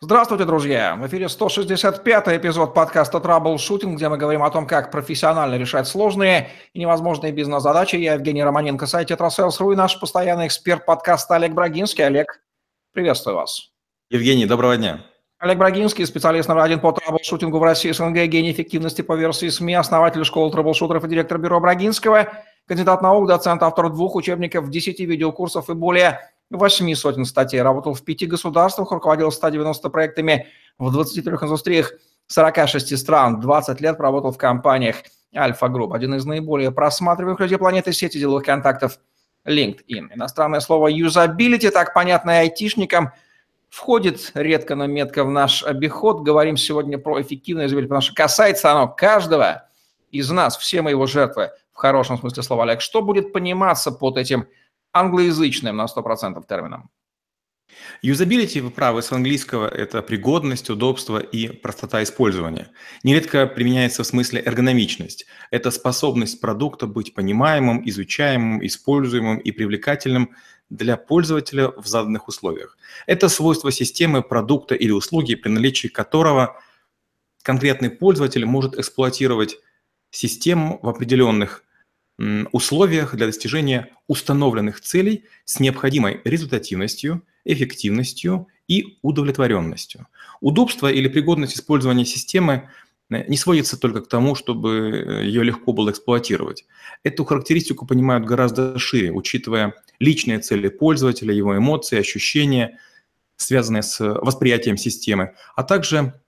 Здравствуйте, друзья! В эфире 165-й эпизод подкаста «Траблшутинг», где мы говорим о том, как профессионально решать сложные и невозможные бизнес-задачи. Я Евгений Романенко, сайт «Tetrasales.ru» и наш постоянный эксперт подкаста Олег Брагинский. Олег, приветствую вас. Евгений, доброго дня. Олег Брагинский, специалист номер один по траблшутингу в России, СНГ, гений эффективности по версии СМИ, основатель школы траблшутеров и директор бюро Брагинского, кандидат наук, доцент, автор двух учебников, 10 видеокурсов и более восьми сотен статей, работал в пяти государствах, руководил 190 проектами в 23 индустриях 46 стран, 20 лет проработал в компаниях Альфа Групп, один из наиболее просматриваемых людей планеты сети деловых контактов LinkedIn. Иностранное слово юзабилити, так понятное айтишникам, входит редко, но метко в наш обиход. Говорим сегодня про эффективное юзабилити, потому что касается оно каждого из нас, все мы его жертвы, в хорошем смысле слова, Олег. Что будет пониматься под этим англоязычным на 100% термином. Юзабилити, вы правы, с английского это пригодность, удобство и простота использования. Нередко применяется в смысле эргономичность. Это способность продукта быть понимаемым, изучаемым, используемым и привлекательным для пользователя в заданных условиях. Это свойство системы, продукта или услуги, при наличии которого конкретный пользователь может эксплуатировать систему в определенных условиях для достижения установленных целей с необходимой результативностью, эффективностью и удовлетворенностью. Удобство или пригодность использования системы э, не сводится только к тому, чтобы э, ее легко было эксплуатировать. Эту характеристику понимают гораздо шире, учитывая личные цели пользователя, его эмоции, ощущения, связанные с восприятием системы, а также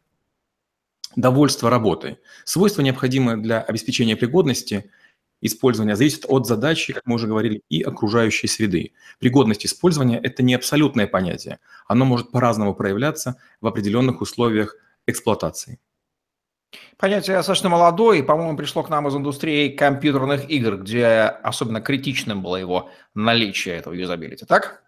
довольство работой. Свойства, необходимые для обеспечения пригодности, использования зависит от задачи, как мы уже говорили, и окружающей среды. Пригодность использования – это не абсолютное понятие. Оно может по-разному проявляться в определенных условиях эксплуатации. Понятие достаточно молодое, по-моему, пришло к нам из индустрии компьютерных игр, где особенно критичным было его наличие этого юзабилити, так?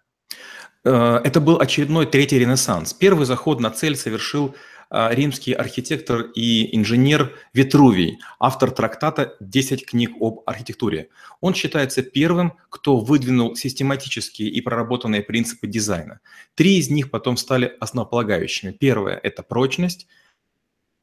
Э, это был очередной третий ренессанс. Первый заход на цель совершил римский архитектор и инженер Витрувий, автор трактата «10 книг об архитектуре». Он считается первым, кто выдвинул систематические и проработанные принципы дизайна. Три из них потом стали основополагающими. Первое – это прочность,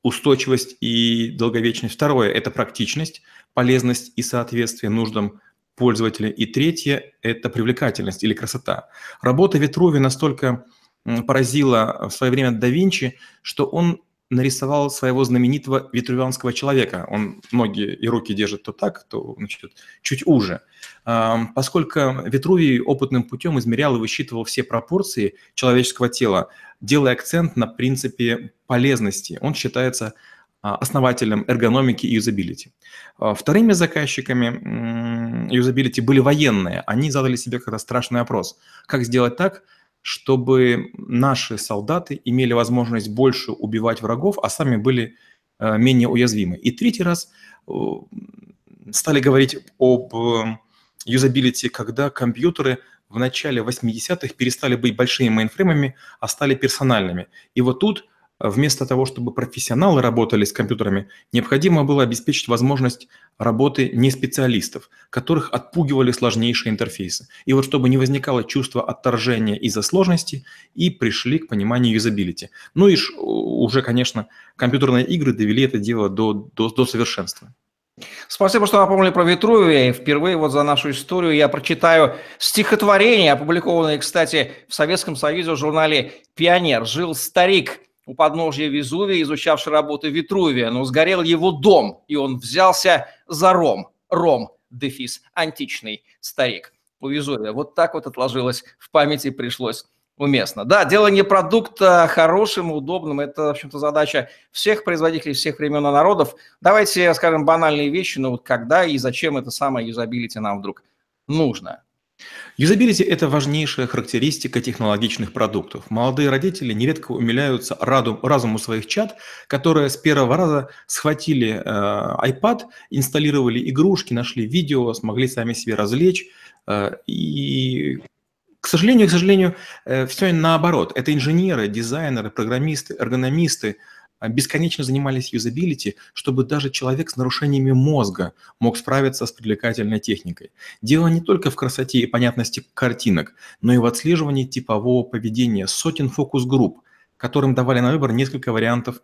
устойчивость и долговечность. Второе – это практичность, полезность и соответствие нуждам пользователя. И третье – это привлекательность или красота. Работа Витруви настолько поразило в свое время да Винчи, что он нарисовал своего знаменитого витрувианского человека. Он ноги и руки держит то так, то значит, чуть уже. Поскольку Витрувий опытным путем измерял и высчитывал все пропорции человеческого тела, делая акцент на принципе полезности, он считается а, основателем эргономики и юзабилити. А, вторыми заказчиками юзабилити были военные. Они задали себе когда страшный опрос. Как сделать так, чтобы наши солдаты имели возможность больше убивать врагов, а сами были э, менее уязвимы. И третий раз э, стали говорить об э, юзабилити, когда компьютеры в начале 80-х перестали быть большими мейнфреймами, а стали персональными. И вот тут вместо того, чтобы профессионалы работали с компьютерами, необходимо было обеспечить возможность работы не специалистов, которых отпугивали сложнейшие интерфейсы. И вот чтобы не возникало чувство отторжения из-за сложности, и пришли к пониманию юзабилити. Ну и уже, конечно, компьютерные игры довели это дело до, до, до совершенства. Спасибо, что напомнили про Витрувия. И впервые вот за нашу историю я прочитаю стихотворение, опубликованное, кстати, в Советском Союзе в журнале «Пионер». Жил старик у подножья Везувия, изучавший работы Витрувия, но сгорел его дом, и он взялся за Ром. Ром, дефис, античный старик у Везувия. Вот так вот отложилось в памяти, пришлось уместно. Да, делание продукта хорошим, удобным – это, в общем-то, задача всех производителей всех времен и народов. Давайте скажем банальные вещи, но вот когда и зачем это самое юзабилити нам вдруг нужно? Юзабилити – это важнейшая характеристика технологичных продуктов. Молодые родители нередко умиляются разум, разуму своих чат, которые с первого раза схватили э, iPad, инсталлировали игрушки, нашли видео, смогли сами себе развлечь. Э, и, к сожалению, к сожалению, э, все наоборот. Это инженеры, дизайнеры, программисты, эргономисты – бесконечно занимались юзабилити, чтобы даже человек с нарушениями мозга мог справиться с привлекательной техникой. Дело не только в красоте и понятности картинок, но и в отслеживании типового поведения сотен фокус-групп, которым давали на выбор несколько вариантов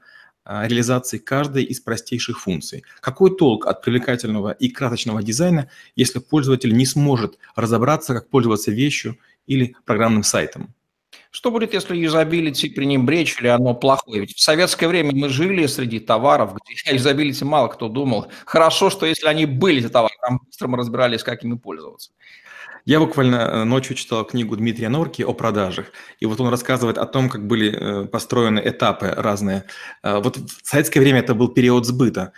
а, реализации каждой из простейших функций. Какой толк от привлекательного и красочного дизайна, если пользователь не сможет разобраться, как пользоваться вещью или программным сайтом? Что будет, если юзабилити пренебречь или оно плохое? Ведь в советское время мы жили среди товаров, где о юзабилити мало кто думал. Хорошо, что если они были, эти товары, там быстро мы разбирались, как ими пользоваться. Я буквально э, ночью читал книгу Дмитрия Норки о продажах, и вот он рассказывает о том, как были э, построены этапы разные. Э, вот в советское время это был период сбыта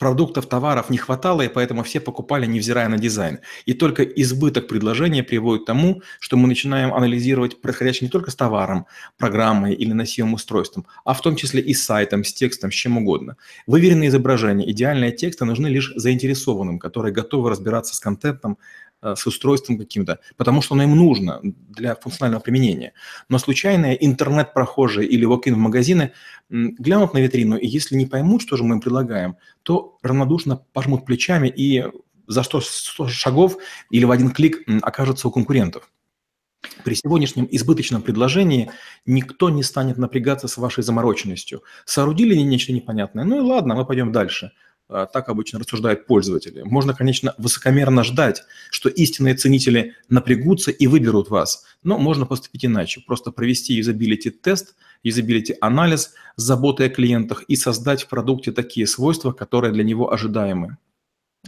продуктов, товаров не хватало, и поэтому все покупали, невзирая на дизайн. И только избыток предложения приводит к тому, что мы начинаем анализировать происходящее не только с товаром, программой или носимым устройством, а в том числе и с сайтом, с текстом, с чем угодно. Выверенные изображения, идеальные тексты нужны лишь заинтересованным, которые готовы разбираться с контентом, с устройством каким-то, потому что оно им нужно для функционального применения. Но случайные интернет-прохожие или walk-in в магазины глянут на витрину, и если не поймут, что же мы им предлагаем, то равнодушно пожмут плечами и за 100, 100 шагов или в один клик окажутся у конкурентов. При сегодняшнем избыточном предложении никто не станет напрягаться с вашей замороченностью. Соорудили нечто непонятное, ну и ладно, мы пойдем дальше. А, так обычно рассуждают пользователи. Можно, конечно, высокомерно ждать, что истинные ценители напрягутся и выберут вас, но можно поступить иначе. Просто провести юзабилити-тест, юзабилити-анализ с о клиентах и создать в продукте такие свойства, которые для него ожидаемы.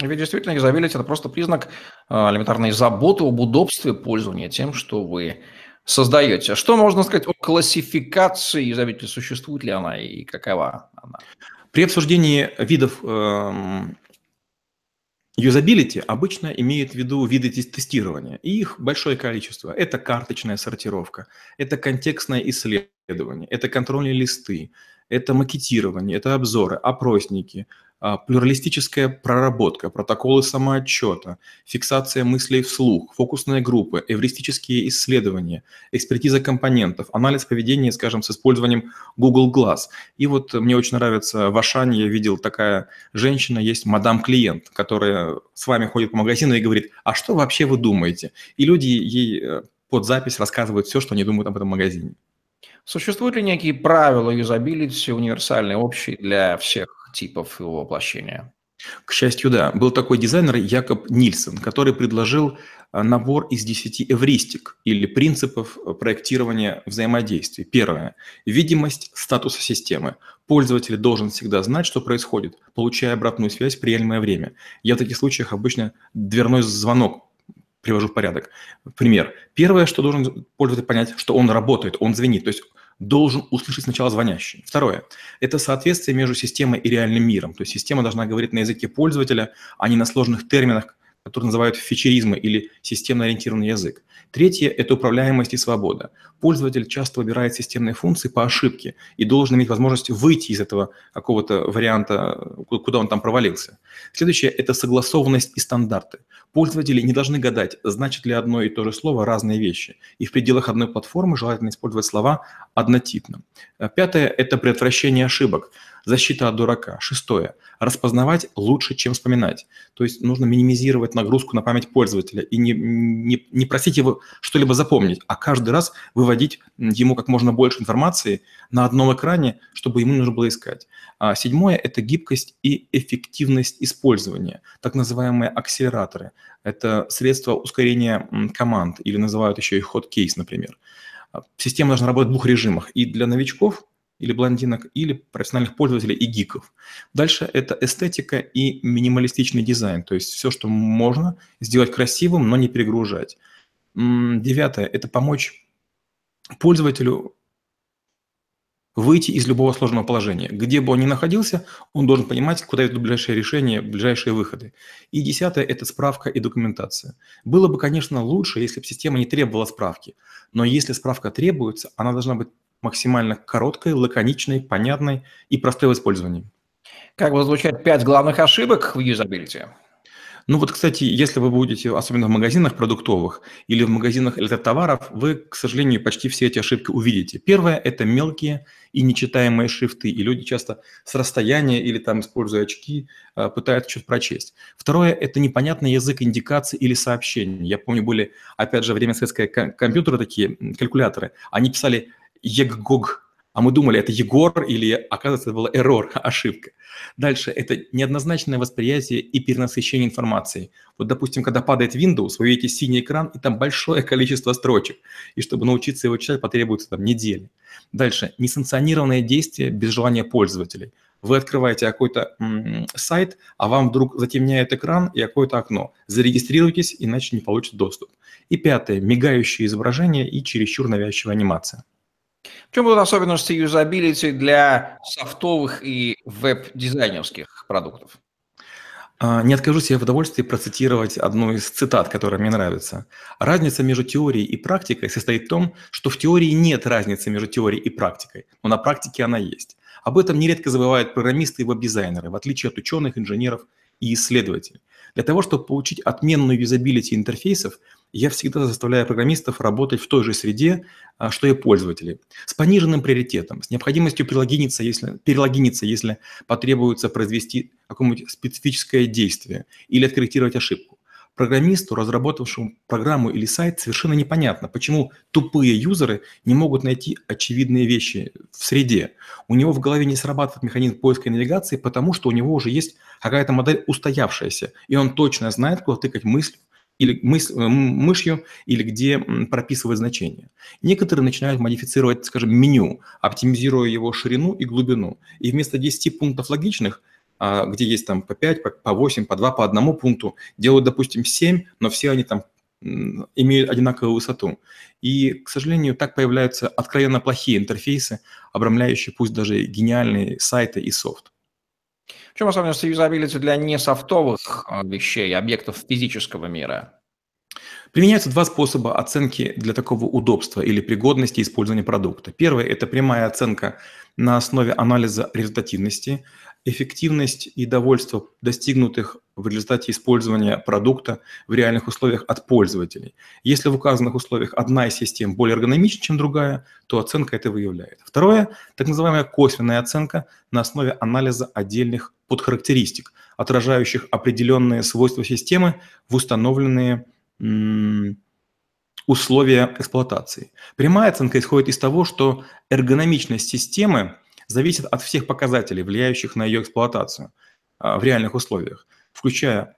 Ведь действительно юзабилити – это просто признак а, элементарной заботы об удобстве пользования тем, что вы создаете. Что можно сказать о классификации юзабилити? Существует ли она и какова она? При обсуждении видов эм, юзабилити обычно имеют в виду виды тестирования, и их большое количество. Это карточная сортировка, это контекстное исследование, это контрольные листы, это макетирование, это обзоры, опросники, плюралистическая проработка, протоколы самоотчета, фиксация мыслей вслух, фокусные группы, эвристические исследования, экспертиза компонентов, анализ поведения, скажем, с использованием Google Glass. И вот мне очень нравится в Ашане, я видел такая женщина, есть мадам-клиент, которая с вами ходит по магазину и говорит, а что вообще вы думаете? И люди ей э, под запись рассказывают все, что они думают об этом магазине. Существуют ли некие правила юзабилити универсальные, общие для всех типов его воплощения. К счастью, да. Был такой дизайнер Якоб Нильсон, который предложил а, набор из 10 эвристик или принципов э, проектирования взаимодействий. Первое. Видимость статуса системы. Пользователь должен всегда знать, что происходит, получая обратную связь в приемлемое время. Я в таких случаях обычно дверной звонок привожу в порядок. Пример. Первое, что должен пользователь понять, что он работает, он звенит. То есть должен услышать сначала звонящий. Второе – это соответствие между системой и реальным миром. То есть система должна говорить на языке пользователя, а не на сложных терминах, которые называют фичеризмы или системно-ориентированный язык. Третье – это управляемость и свобода. Пользователь часто выбирает системные функции по ошибке и должен иметь возможность выйти из этого какого-то варианта, куда он там провалился. Следующее – это согласованность и стандарты. Пользователи не должны гадать, значит ли одно и то же слово разные вещи. И в пределах одной платформы желательно использовать слова однотипно. Пятое – это предотвращение ошибок защита от дурака. Шестое. Распознавать лучше, чем вспоминать. То есть нужно минимизировать нагрузку на память пользователя и не, не, не просить его что-либо запомнить, а каждый раз выводить ему как можно больше информации на одном экране, чтобы ему нужно было искать. А седьмое – это гибкость и эффективность использования, так называемые акселераторы. Это средства ускорения команд или называют еще и case, например. Система должна работать в двух режимах. И для новичков или блондинок, или профессиональных пользователей и гиков. Дальше это эстетика и минималистичный дизайн, то есть все, что можно сделать красивым, но не перегружать. Девятое – это помочь пользователю выйти из любого сложного положения. Где бы он ни находился, он должен понимать, куда идут ближайшие решения, ближайшие выходы. И десятое – это справка и документация. Было бы, конечно, лучше, если бы система не требовала справки. Но если справка требуется, она должна быть максимально короткой, лаконичной, понятной и простой в использовании. Как бы звучат пять главных ошибок в юзабилити? Ну вот, кстати, если вы будете, особенно в магазинах продуктовых или в магазинах электротоваров, вы, к сожалению, почти все эти ошибки увидите. Первое – это мелкие и нечитаемые шрифты, и люди часто с расстояния или там, используя очки, э, пытаются что-то прочесть. Второе – это непонятный язык индикации или сообщений. Я помню, были, опять же, время советского компьютера такие калькуляторы. Они писали ЕГГОГ, а мы думали, это Егор или, оказывается, это была error, ошибка. Дальше, это неоднозначное восприятие и перенасыщение информацией. Вот, допустим, когда падает Windows, вы видите синий экран, и там большое количество строчек. И чтобы научиться его читать, потребуется там недели. Дальше, несанкционированное действие без желания пользователей. Вы открываете какой-то сайт, а вам вдруг затемняет экран и какое-то окно. Зарегистрируйтесь, иначе не получите доступ. И пятое, мигающее изображение и чересчур навязчивая анимация. Чем будут особенности юзабилити для софтовых и веб-дизайнерских продуктов? А, не откажу себе в удовольствии процитировать одну из цитат, которая мне нравится. Разница между теорией и практикой состоит в том, что в теории нет разницы между теорией и практикой, но на практике она есть. Об этом нередко забывают программисты и веб-дизайнеры, в отличие от ученых, инженеров и исследователей. Для того, чтобы получить отменную юзабилити интерфейсов, я всегда заставляю программистов работать в той же среде, а, что и пользователи, с пониженным приоритетом, с необходимостью перелогиниться, если, перелогиниться, если потребуется произвести какое-нибудь специфическое действие или откорректировать ошибку. Программисту, разработавшему программу или сайт, совершенно непонятно, почему тупые юзеры не могут найти очевидные вещи в среде. У него в голове не срабатывает механизм поиска и навигации, потому что у него уже есть какая-то модель устоявшаяся, и он точно знает, куда тыкать мысль, или мыс, э, мышью, или где прописывать значения. Некоторые начинают модифицировать, скажем, меню, оптимизируя его ширину и глубину. И вместо 10 пунктов логичных, а, где есть там по 5, по 8, по 2, по одному пункту, делают, допустим, 7, но все они там имеют одинаковую высоту. И, к сожалению, так появляются откровенно плохие интерфейсы, обрамляющие пусть даже гениальные сайты и софт. Чем особенность юзабилити для несофтовых а, вещей, объектов физического мира? Применяются два способа оценки для такого удобства или пригодности использования продукта. Первый – это прямая оценка на основе анализа результативности эффективность и довольство достигнутых в результате использования продукта в реальных условиях от пользователей. Если в указанных условиях одна из систем более эргономична, чем другая, то оценка это выявляет. Второе – так называемая косвенная оценка на основе анализа отдельных подхарактеристик, отражающих определенные свойства системы в установленные условия эксплуатации. Прямая оценка исходит из того, что эргономичность системы зависит от всех показателей, влияющих на ее эксплуатацию а, в реальных условиях, включая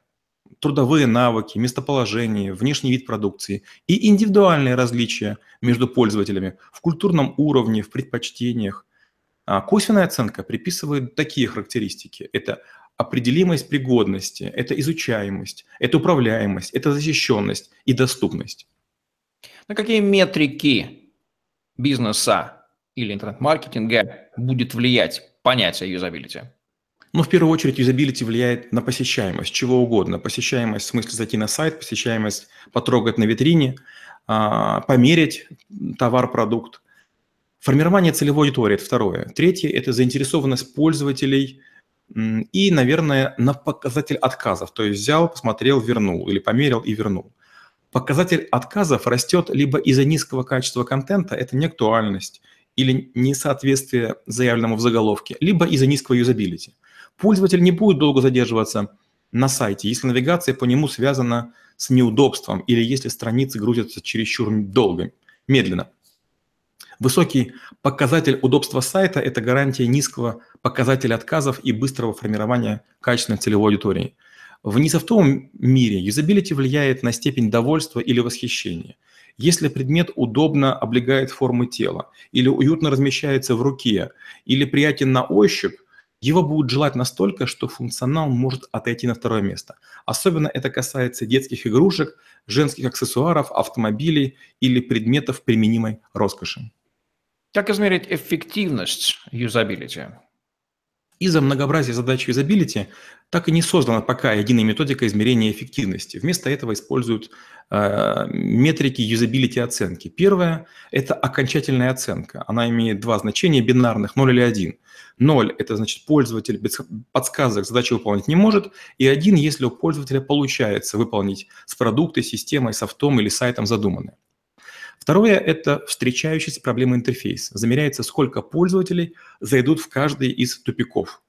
трудовые навыки, местоположение, внешний вид продукции и индивидуальные различия между пользователями в культурном уровне, в предпочтениях. А косвенная оценка приписывает такие характеристики. Это определимость пригодности, это изучаемость, это управляемость, это защищенность и доступность. На какие метрики бизнеса или интернет-маркетинга будет влиять понятие юзабилити? Ну, в первую очередь, юзабилити влияет на посещаемость чего угодно. Посещаемость в смысле зайти на сайт, посещаемость потрогать на витрине, а, померить товар, продукт. Формирование целевой аудитории – это второе. Третье – это заинтересованность пользователей и, наверное, на показатель отказов. То есть взял, посмотрел, вернул или померил и вернул. Показатель отказов растет либо из-за низкого качества контента, это не актуальность, или несоответствие заявленному в заголовке, либо из-за низкого юзабилити. Пользователь не будет долго задерживаться на сайте, если навигация по нему связана с неудобством или если страницы грузятся чересчур долго, медленно. Высокий показатель удобства сайта – это гарантия низкого показателя отказов и быстрого формирования качественной целевой аудитории. В несофтовом мире юзабилити влияет на степень довольства или восхищения – если предмет удобно облегает формы тела, или уютно размещается в руке, или приятен на ощупь, его будут желать настолько, что функционал может отойти на второе место. Особенно это касается детских игрушек, женских аксессуаров, автомобилей или предметов применимой роскоши. Как измерить эффективность юзабилити? Из-за многообразия задач юзабилити так и не создана пока единая методика измерения эффективности. Вместо этого используют э, метрики юзабилити оценки. Первое – это окончательная оценка. Она имеет два значения бинарных – 0 или 1. 0 – это значит пользователь без подсказок задачу выполнить не может, и 1, если у пользователя получается выполнить с продуктой, системой, софтом или сайтом задуманное. Второе – это встречающиеся проблемы интерфейса. Замеряется, сколько пользователей зайдут в каждый из тупиков.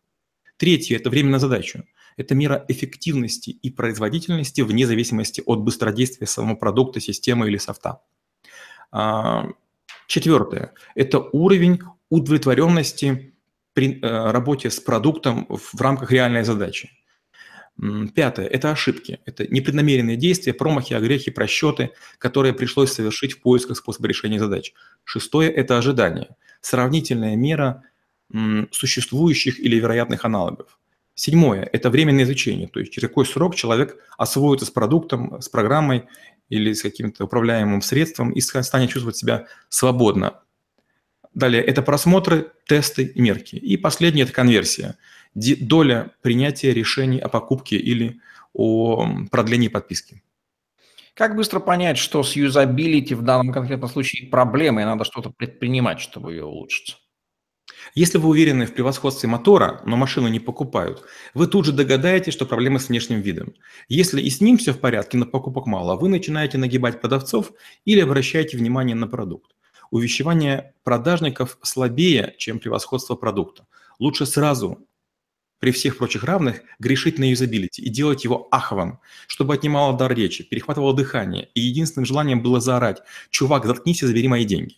Третье – это время на задачу. Это мера эффективности и производительности вне зависимости от быстродействия самого продукта, системы или софта. А, Четвертое – это уровень удовлетворенности при э, работе с продуктом в рамках реальной задачи. Пятое – это ошибки. Это непреднамеренные действия, промахи, огрехи, просчеты, которые пришлось совершить в поисках способа решения задач. Шестое – это ожидание. Сравнительная мера существующих или вероятных аналогов. Седьмое – это временное изучение, то есть через какой срок человек освоится с продуктом, с программой или с каким-то управляемым средством и станет чувствовать себя свободно. Далее – это просмотры, тесты мерки. И последнее – это конверсия – доля принятия решений о покупке или о продлении подписки. Как быстро понять, что с юзабилити в данном конкретном случае проблема, и надо что-то предпринимать, чтобы ее улучшить? Если вы уверены в превосходстве мотора, но машину не покупают, вы тут же догадаетесь, что проблема с внешним видом. Если и с ним все в порядке, но покупок мало, вы начинаете нагибать продавцов или обращаете внимание на продукт. Увещевание продажников слабее, чем превосходство продукта. Лучше сразу при всех прочих равных грешить на юзабилити и делать его аховым, чтобы отнимало дар речи, перехватывало дыхание, и единственным желанием было заорать «Чувак, заткнись и забери мои деньги».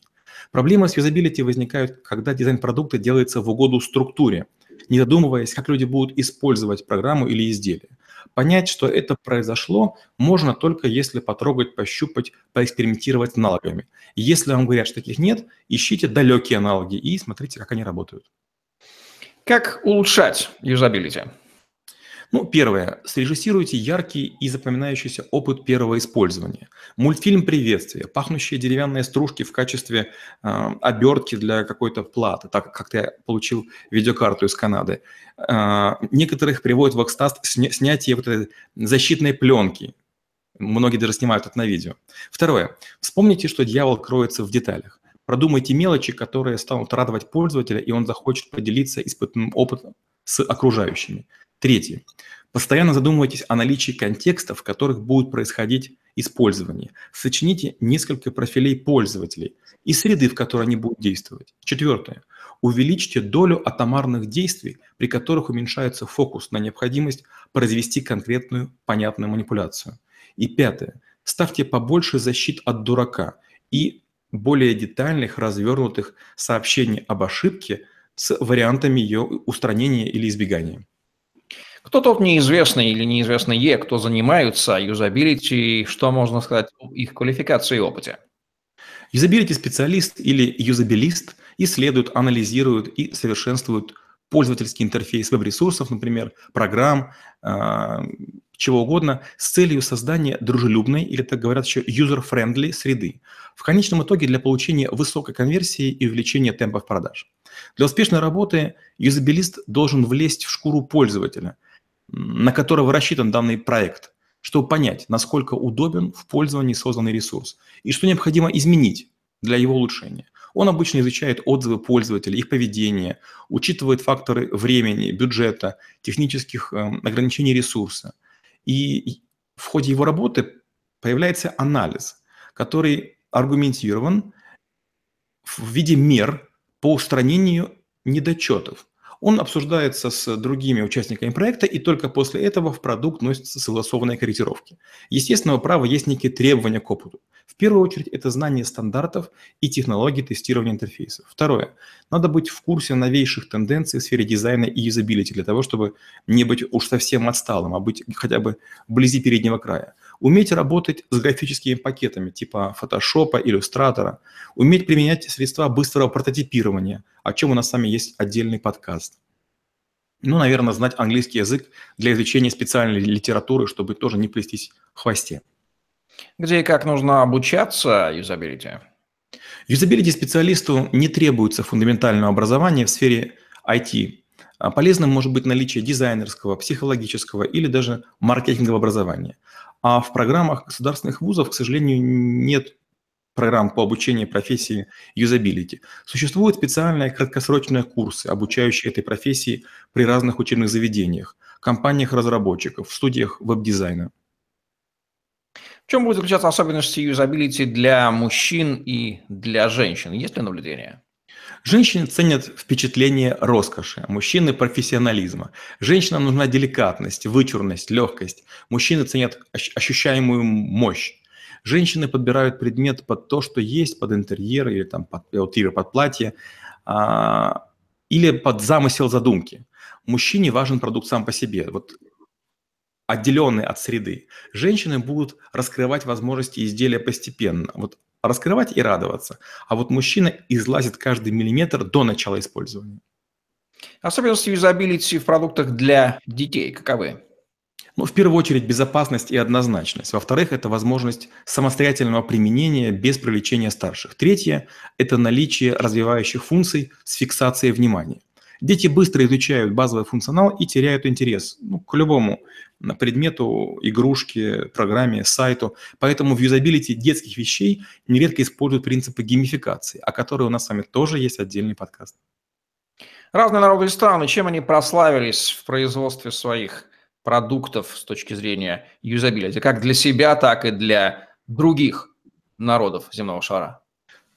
Проблемы с юзабилити возникают, когда дизайн продукта делается в угоду структуре, не задумываясь, как люди будут использовать программу или изделие. Понять, что это произошло, можно только если потрогать, пощупать, поэкспериментировать с аналогами. Если вам говорят, что таких нет, ищите далекие аналоги и смотрите, как они работают. Как улучшать юзабилити? Ну, первое. Срежиссируйте яркий и запоминающийся опыт первого использования. Мультфильм приветствия, пахнущие деревянные стружки в качестве э, обертки для какой-то платы, так как я получил видеокарту из Канады. Э, некоторых приводят в экстаз снятие вот этой защитной пленки. Многие даже снимают это на видео. Второе. Вспомните, что дьявол кроется в деталях. Продумайте мелочи, которые станут радовать пользователя, и он захочет поделиться испытанным опытом с окружающими. Третье. Постоянно задумывайтесь о наличии контекстов, в которых будет происходить использование. Сочините несколько профилей пользователей и среды, в которой они будут действовать. Четвертое. Увеличьте долю атомарных действий, при которых уменьшается фокус на необходимость произвести конкретную понятную манипуляцию. И пятое. Ставьте побольше защит от дурака и более детальных, развернутых сообщений об ошибке с вариантами ее устранения или избегания. Кто тот неизвестный или неизвестные, кто занимаются юзабилити, что можно сказать об их квалификации и опыте? Юзабилити-специалист или юзабилист исследуют, анализируют и совершенствуют пользовательский интерфейс веб-ресурсов, например, программ, а, чего угодно, с целью создания дружелюбной, или так говорят еще, user-friendly среды. В конечном итоге для получения высокой конверсии и увеличения темпов продаж. Для успешной работы юзабилист должен влезть в шкуру пользователя, на которого рассчитан данный проект, чтобы понять, насколько удобен в пользовании созданный ресурс и что необходимо изменить для его улучшения. Он обычно изучает отзывы пользователей, их поведение, учитывает факторы времени, бюджета, технических э, ограничений ресурса – и в ходе его работы появляется анализ, который аргументирован в виде мер по устранению недочетов. Он обсуждается с другими участниками проекта, и только после этого в продукт вносятся согласованные корректировки. Естественного права есть некие требования к опыту. Первую очередь это знание стандартов и технологий тестирования интерфейсов. Второе. Надо быть в курсе новейших тенденций в сфере дизайна и юзабилити для того, чтобы не быть уж совсем отсталым, а быть хотя бы вблизи переднего края. Уметь работать с графическими пакетами типа Photoshop, иллюстратора. Уметь применять средства быстрого прототипирования, о чем у нас с вами есть отдельный подкаст. Ну, наверное, знать английский язык для изучения специальной литературы, чтобы тоже не плестись в хвосте. Где и как нужно обучаться юзабилити? Юзабилити специалисту не требуется фундаментального образования в сфере IT. А полезным может быть наличие дизайнерского, психологического или даже маркетингового образования. А в программах государственных вузов, к сожалению, нет программ по обучению профессии юзабилити. Существуют специальные краткосрочные курсы, обучающие этой профессии при разных учебных заведениях, компаниях разработчиков, студиях веб-дизайна. Чем будет заключаться особенности юзабилити для мужчин и для женщин? Есть ли наблюдение? Женщины ценят впечатление роскоши, мужчины – профессионализма. Женщинам нужна деликатность, вычурность, легкость. Мужчины ценят ощущаемую мощь. Женщины подбирают предмет под то, что есть, под интерьер или там под, под платье, а, или под замысел задумки. Мужчине важен продукт сам по себе. Вот отделенный от среды. Женщины будут раскрывать возможности изделия постепенно. Вот раскрывать и радоваться. А вот мужчина излазит каждый миллиметр до начала использования. Особенности юзабилити в продуктах для детей каковы? Ну, в первую очередь, безопасность и однозначность. Во-вторых, это возможность самостоятельного применения без привлечения старших. Третье – это наличие развивающих функций с фиксацией внимания. Дети быстро изучают базовый функционал и теряют интерес ну, к любому предмету, игрушке, программе, сайту. Поэтому в юзабилити детских вещей нередко используют принципы геймификации, о которой у нас с вами тоже есть отдельный подкаст. Разные народы и страны, чем они прославились в производстве своих продуктов с точки зрения юзабилити, как для себя, так и для других народов земного шара?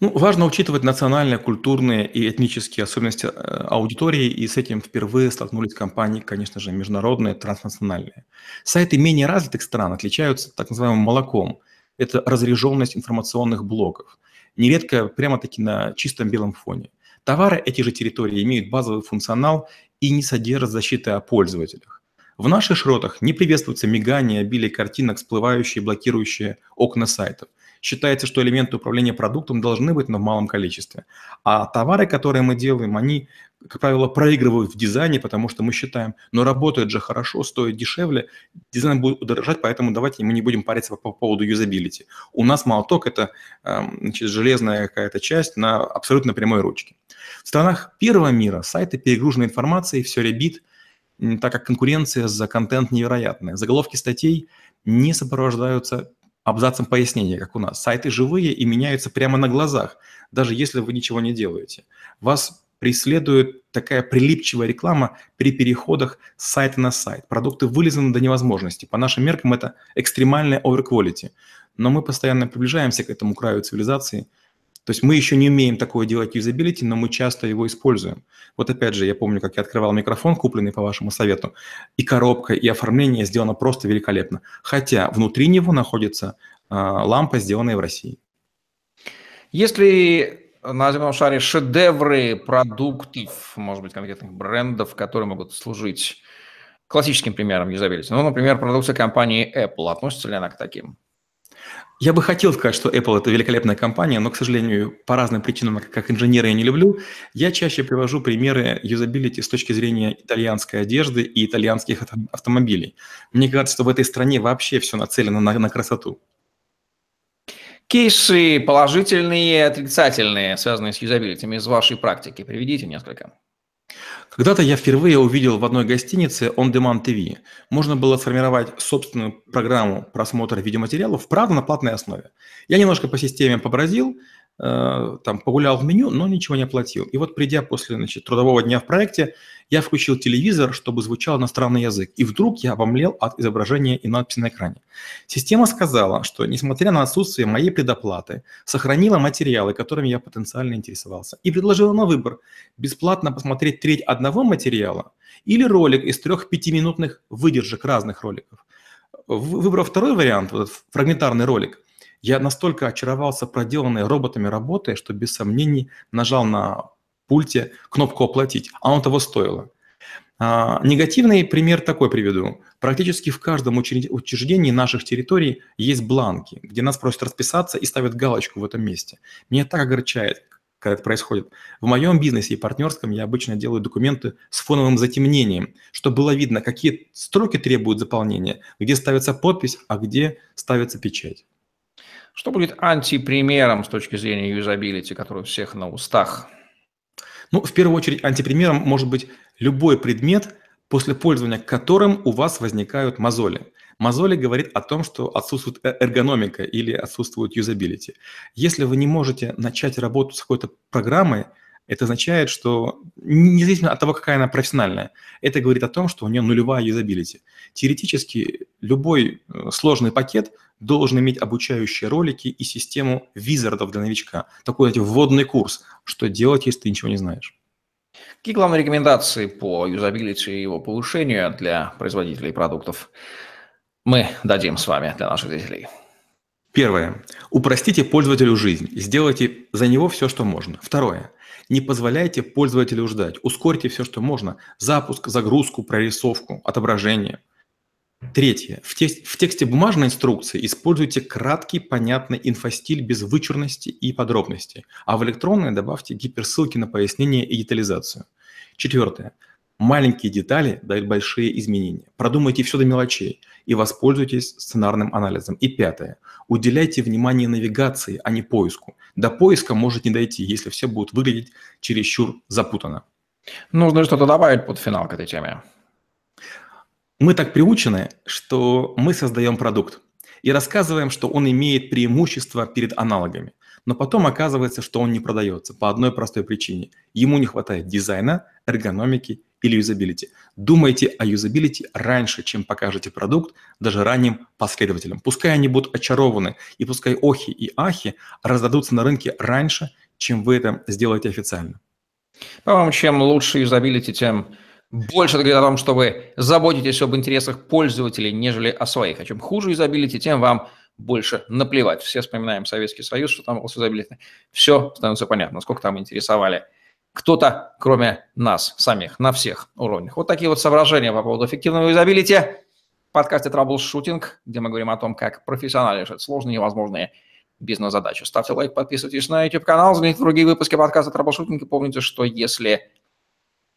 Ну, важно учитывать национальные, культурные и этнические особенности э, аудитории, и с этим впервые столкнулись компании, конечно же, международные, транснациональные. Сайты менее развитых стран отличаются так называемым молоком. Это разряженность информационных блоков, нередко прямо-таки на чистом белом фоне. Товары эти же территории имеют базовый функционал и не содержат защиты о пользователях. В наших шротах не приветствуется мигание, обилие картинок, всплывающие, блокирующие окна сайтов считается, что элементы управления продуктом должны быть, но в малом количестве. А товары, которые мы делаем, они, как правило, проигрывают в дизайне, потому что мы считаем, но работают же хорошо, стоят дешевле, дизайн будет удорожать, поэтому давайте мы не будем париться по, поводу юзабилити. У нас молоток – это эм, значит, железная какая-то часть на абсолютно прямой ручке. В странах первого мира сайты перегружены информацией, все ребит, так как конкуренция за контент невероятная. Заголовки статей не сопровождаются абзацем пояснения, как у нас. Сайты живые и меняются прямо на глазах, даже если вы ничего не делаете. Вас преследует такая прилипчивая реклама при переходах с сайта на сайт. Продукты вылезаны до невозможности. По нашим меркам это экстремальная overquality. Но мы постоянно приближаемся к этому краю цивилизации – то есть мы еще не умеем такое делать юзабилити, но мы часто его используем. Вот опять же, я помню, как я открывал микрофон, купленный по вашему совету, и коробка, и оформление сделано просто великолепно. Хотя внутри него находится э, лампа, сделанная в России. Если на земном шаре шедевры продуктов, может быть, конкретных брендов, которые могут служить классическим примером юзабилити. Ну, например, продукция компании Apple. Относится ли она к таким? Я бы хотел сказать, что Apple – это великолепная компания, но, к сожалению, по разным причинам, как инженер, я не люблю. Я чаще привожу примеры юзабилити с точки зрения итальянской одежды и итальянских автомобилей. Мне кажется, что в этой стране вообще все нацелено на, на красоту. Кейсы положительные и отрицательные, связанные с юзабилитями из вашей практики. Приведите несколько. Когда-то я впервые увидел в одной гостинице On Demand TV. Можно было сформировать собственную программу просмотра видеоматериалов, правда, на платной основе. Я немножко по системе побразил, там погулял в меню, но ничего не оплатил. И вот придя после значит, трудового дня в проекте, я включил телевизор, чтобы звучал иностранный язык. И вдруг я обомлел от изображения и надписи на экране. Система сказала, что несмотря на отсутствие моей предоплаты, сохранила материалы, которыми я потенциально интересовался. И предложила на выбор бесплатно посмотреть треть одного материала или ролик из трех пятиминутных выдержек разных роликов. Выбрав второй вариант, вот фрагментарный ролик – я настолько очаровался проделанной роботами работой, что без сомнений нажал на пульте кнопку «Оплатить», а он того стоило. А, негативный пример такой приведу. Практически в каждом учреждении наших территорий есть бланки, где нас просят расписаться и ставят галочку в этом месте. Меня так огорчает, когда это происходит. В моем бизнесе и партнерском я обычно делаю документы с фоновым затемнением, чтобы было видно, какие строки требуют заполнения, где ставится подпись, а где ставится печать. Что будет антипримером с точки зрения юзабилити, который у всех на устах? Ну, в первую очередь, антипримером может быть любой предмет, после пользования которым у вас возникают мозоли. Мозоли говорит о том, что отсутствует э, эргономика или отсутствует юзабилити. Если вы не можете начать работу с какой-то программой, это означает, что независимо от того, какая она профессиональная, это говорит о том, что у нее нулевая юзабилити. Теоретически любой э, сложный пакет должен иметь обучающие ролики и систему визардов для новичка. Такой знаете, вводный курс, что делать, если ты ничего не знаешь. Какие главные рекомендации по юзабилити и его повышению для производителей продуктов мы дадим с вами для наших зрителей? Первое. Упростите пользователю жизнь. Сделайте за него все, что можно. Второе. Не позволяйте пользователю ждать. Ускорьте все, что можно. Запуск, загрузку, прорисовку, отображение. Третье. В, текст, в тексте бумажной инструкции используйте краткий, понятный инфостиль без вычурности и подробностей, а в электронной добавьте гиперссылки на пояснение и детализацию. Четвертое. Маленькие детали дают большие изменения. Продумайте все до мелочей и воспользуйтесь сценарным анализом. И пятое. Уделяйте внимание навигации, а не поиску. До поиска может не дойти, если все будет выглядеть чересчур запутанно. Нужно что-то добавить под финал к этой теме. Мы так приучены, что мы создаем продукт и рассказываем, что он имеет преимущество перед аналогами. Но потом оказывается, что он не продается по одной простой причине. Ему не хватает дизайна, эргономики или юзабилити. Думайте о юзабилити раньше, чем покажете продукт даже ранним последователям. Пускай они будут очарованы, и пускай охи и ахи раздадутся на рынке раньше, чем вы это сделаете официально. По-моему, чем лучше юзабилити, тем больше это говорит о том, что вы заботитесь об интересах пользователей, нежели о своих. А чем хуже юзабилити, тем вам больше наплевать. Все вспоминаем Советский Союз, что там было с юзабилити. Все становится понятно, сколько там интересовали кто-то, кроме нас самих, на всех уровнях. Вот такие вот соображения по поводу эффективного юзабилити. В подкасте Траблшутинг, где мы говорим о том, как профессионально решать сложные и невозможные бизнес-задачи. Ставьте лайк, подписывайтесь на YouTube-канал, в другие выпуски подкаста Траблшутинг и помните, что если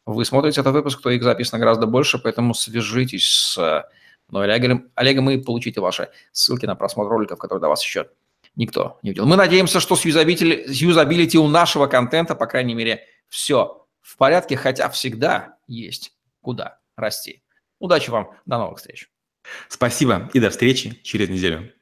вы смотрите этот выпуск, то их записано гораздо больше, поэтому свяжитесь с мной Олегом, Олегом и получите ваши ссылки на просмотр роликов, которые до вас еще никто не видел. Мы надеемся, что с юзабилити у нашего контента, по крайней мере, все в порядке, хотя всегда есть куда расти. Удачи вам, до новых встреч. Спасибо и до встречи через неделю.